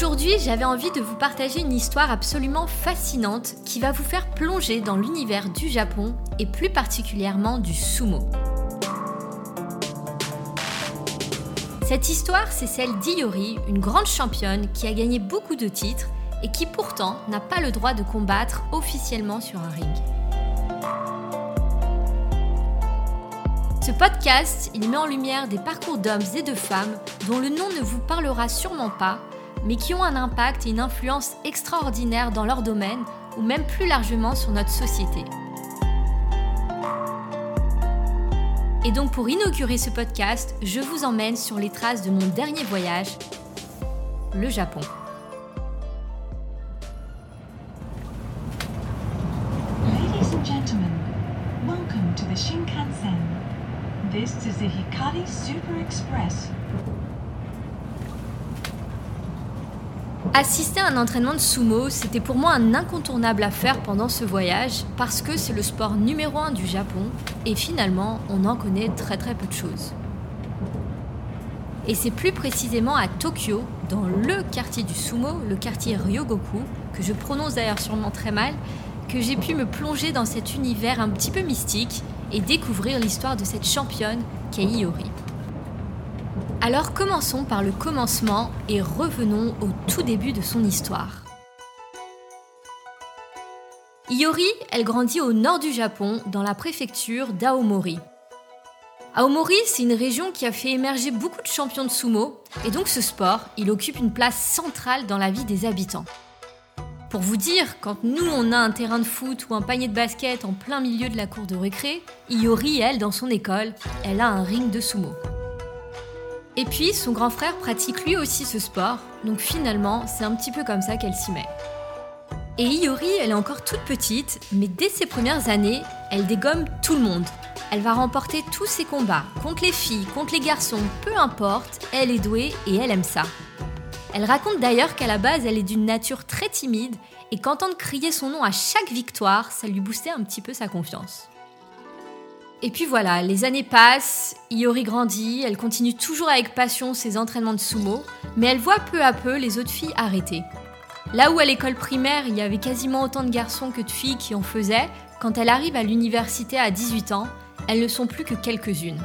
Aujourd'hui, j'avais envie de vous partager une histoire absolument fascinante qui va vous faire plonger dans l'univers du Japon et plus particulièrement du sumo. Cette histoire, c'est celle d'Iori, une grande championne qui a gagné beaucoup de titres et qui pourtant n'a pas le droit de combattre officiellement sur un ring. Ce podcast, il met en lumière des parcours d'hommes et de femmes dont le nom ne vous parlera sûrement pas, mais qui ont un impact et une influence extraordinaire dans leur domaine ou même plus largement sur notre société. Et donc pour inaugurer ce podcast, je vous emmène sur les traces de mon dernier voyage, le Japon. Ladies and gentlemen, welcome to the Shinkansen. This is the Hikari Super Express. Assister à un entraînement de sumo, c'était pour moi un incontournable à faire pendant ce voyage parce que c'est le sport numéro un du Japon et finalement on en connaît très très peu de choses. Et c'est plus précisément à Tokyo, dans le quartier du sumo, le quartier Ryogoku, que je prononce d'ailleurs sûrement très mal, que j'ai pu me plonger dans cet univers un petit peu mystique et découvrir l'histoire de cette championne Iori. Alors commençons par le commencement et revenons au tout début de son histoire. Iori, elle grandit au nord du Japon, dans la préfecture d'Aomori. Aomori, c'est une région qui a fait émerger beaucoup de champions de sumo, et donc ce sport, il occupe une place centrale dans la vie des habitants. Pour vous dire, quand nous on a un terrain de foot ou un panier de basket en plein milieu de la cour de récré, Iori, elle, dans son école, elle a un ring de sumo. Et puis, son grand frère pratique lui aussi ce sport, donc finalement, c'est un petit peu comme ça qu'elle s'y met. Et Iori, elle est encore toute petite, mais dès ses premières années, elle dégomme tout le monde. Elle va remporter tous ses combats, contre les filles, contre les garçons, peu importe, elle est douée et elle aime ça. Elle raconte d'ailleurs qu'à la base, elle est d'une nature très timide et qu'entendre crier son nom à chaque victoire, ça lui boostait un petit peu sa confiance. Et puis voilà, les années passent, Iori grandit, elle continue toujours avec passion ses entraînements de sumo, mais elle voit peu à peu les autres filles arrêter. Là où à l'école primaire, il y avait quasiment autant de garçons que de filles qui en faisaient, quand elle arrive à l'université à 18 ans, elles ne sont plus que quelques-unes.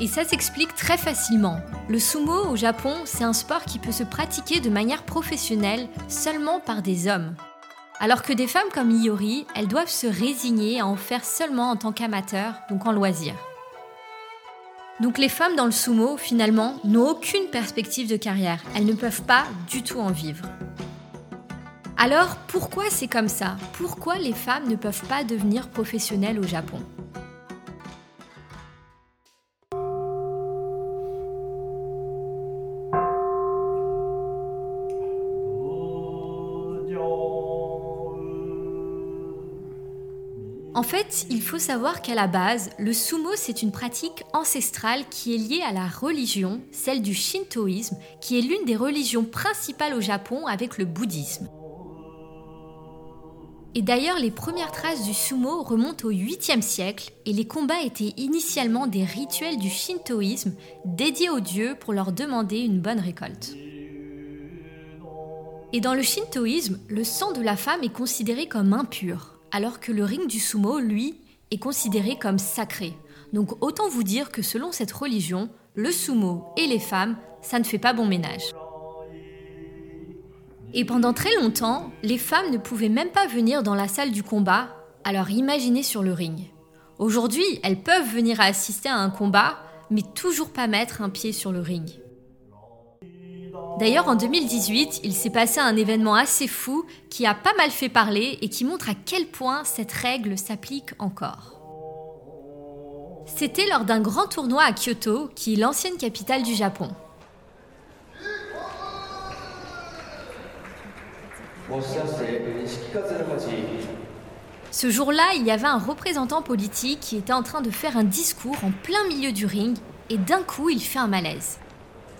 Et ça s'explique très facilement. Le sumo au Japon, c'est un sport qui peut se pratiquer de manière professionnelle seulement par des hommes. Alors que des femmes comme Iori, elles doivent se résigner à en faire seulement en tant qu'amateurs, donc en loisir. Donc les femmes dans le sumo, finalement, n'ont aucune perspective de carrière. Elles ne peuvent pas du tout en vivre. Alors pourquoi c'est comme ça? Pourquoi les femmes ne peuvent pas devenir professionnelles au Japon? En fait, il faut savoir qu'à la base, le sumo, c'est une pratique ancestrale qui est liée à la religion, celle du shintoïsme, qui est l'une des religions principales au Japon avec le bouddhisme. Et d'ailleurs, les premières traces du sumo remontent au 8e siècle et les combats étaient initialement des rituels du shintoïsme dédiés aux dieux pour leur demander une bonne récolte. Et dans le shintoïsme, le sang de la femme est considéré comme impur alors que le ring du sumo, lui, est considéré comme sacré. Donc autant vous dire que selon cette religion, le sumo et les femmes, ça ne fait pas bon ménage. Et pendant très longtemps, les femmes ne pouvaient même pas venir dans la salle du combat, alors imaginez sur le ring. Aujourd'hui, elles peuvent venir assister à un combat, mais toujours pas mettre un pied sur le ring. D'ailleurs, en 2018, il s'est passé un événement assez fou qui a pas mal fait parler et qui montre à quel point cette règle s'applique encore. C'était lors d'un grand tournoi à Kyoto, qui est l'ancienne capitale du Japon. Ce jour-là, il y avait un représentant politique qui était en train de faire un discours en plein milieu du ring et d'un coup, il fait un malaise.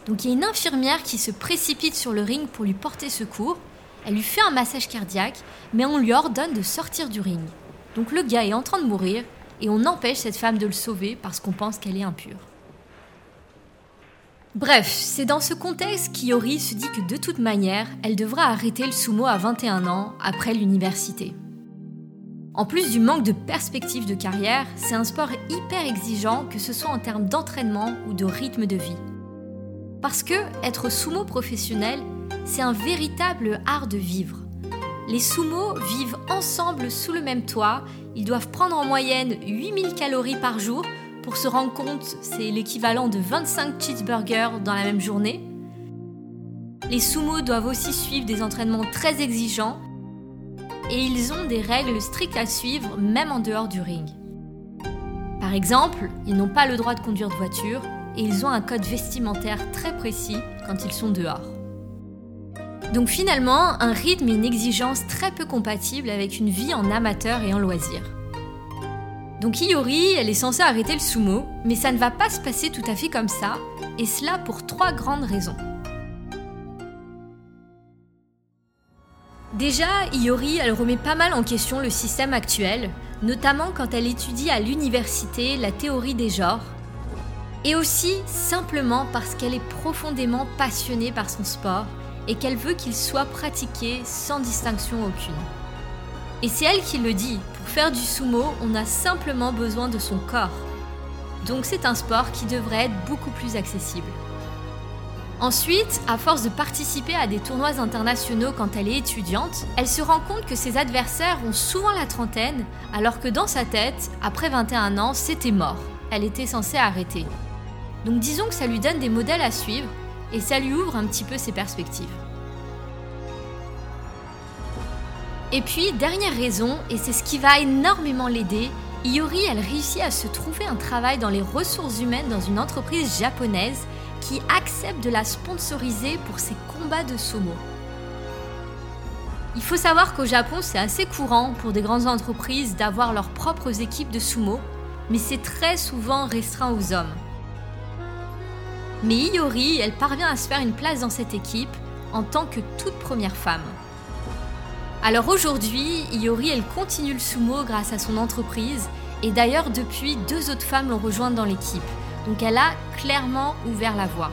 Donc il y a une infirmière qui se précipite sur le ring pour lui porter secours. Elle lui fait un massage cardiaque, mais on lui ordonne de sortir du ring. Donc le gars est en train de mourir et on empêche cette femme de le sauver parce qu'on pense qu'elle est impure. Bref, c'est dans ce contexte qu'Iori se dit que de toute manière, elle devra arrêter le sumo à 21 ans après l'université. En plus du manque de perspective de carrière, c'est un sport hyper exigeant, que ce soit en termes d'entraînement ou de rythme de vie. Parce que être sumo professionnel, c'est un véritable art de vivre. Les sumo vivent ensemble sous le même toit, ils doivent prendre en moyenne 8000 calories par jour. Pour se rendre compte, c'est l'équivalent de 25 cheeseburgers dans la même journée. Les sumo doivent aussi suivre des entraînements très exigeants et ils ont des règles strictes à suivre même en dehors du ring. Par exemple, ils n'ont pas le droit de conduire de voiture et ils ont un code vestimentaire très précis quand ils sont dehors. Donc finalement, un rythme et une exigence très peu compatibles avec une vie en amateur et en loisir. Donc Iori, elle est censée arrêter le sumo, mais ça ne va pas se passer tout à fait comme ça, et cela pour trois grandes raisons. Déjà, Iori, elle remet pas mal en question le système actuel, notamment quand elle étudie à l'université la théorie des genres, et aussi simplement parce qu'elle est profondément passionnée par son sport et qu'elle veut qu'il soit pratiqué sans distinction aucune. Et c'est elle qui le dit, pour faire du sumo, on a simplement besoin de son corps. Donc c'est un sport qui devrait être beaucoup plus accessible. Ensuite, à force de participer à des tournois internationaux quand elle est étudiante, elle se rend compte que ses adversaires ont souvent la trentaine, alors que dans sa tête, après 21 ans, c'était mort. Elle était censée arrêter. Donc disons que ça lui donne des modèles à suivre et ça lui ouvre un petit peu ses perspectives. Et puis, dernière raison, et c'est ce qui va énormément l'aider, Iori, elle réussit à se trouver un travail dans les ressources humaines dans une entreprise japonaise qui accepte de la sponsoriser pour ses combats de sumo. Il faut savoir qu'au Japon, c'est assez courant pour des grandes entreprises d'avoir leurs propres équipes de sumo, mais c'est très souvent restreint aux hommes. Mais Iori, elle parvient à se faire une place dans cette équipe en tant que toute première femme. Alors aujourd'hui, Iori, elle continue le sumo grâce à son entreprise, et d'ailleurs depuis, deux autres femmes l'ont rejointe dans l'équipe. Donc elle a clairement ouvert la voie.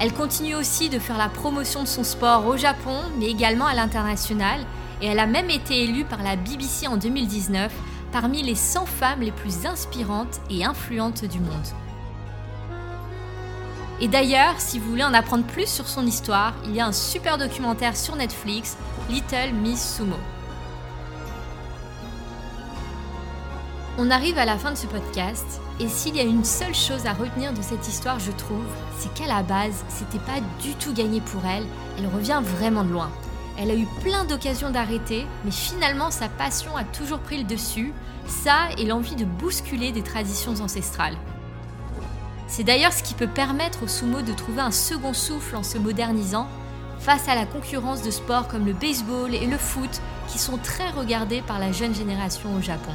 Elle continue aussi de faire la promotion de son sport au Japon, mais également à l'international, et elle a même été élue par la BBC en 2019 parmi les 100 femmes les plus inspirantes et influentes du monde. Et d'ailleurs, si vous voulez en apprendre plus sur son histoire, il y a un super documentaire sur Netflix, Little Miss Sumo. On arrive à la fin de ce podcast, et s'il y a une seule chose à retenir de cette histoire, je trouve, c'est qu'à la base, c'était pas du tout gagné pour elle, elle revient vraiment de loin. Elle a eu plein d'occasions d'arrêter, mais finalement sa passion a toujours pris le dessus, ça et l'envie de bousculer des traditions ancestrales. C'est d'ailleurs ce qui peut permettre au sumo de trouver un second souffle en se modernisant face à la concurrence de sports comme le baseball et le foot qui sont très regardés par la jeune génération au Japon.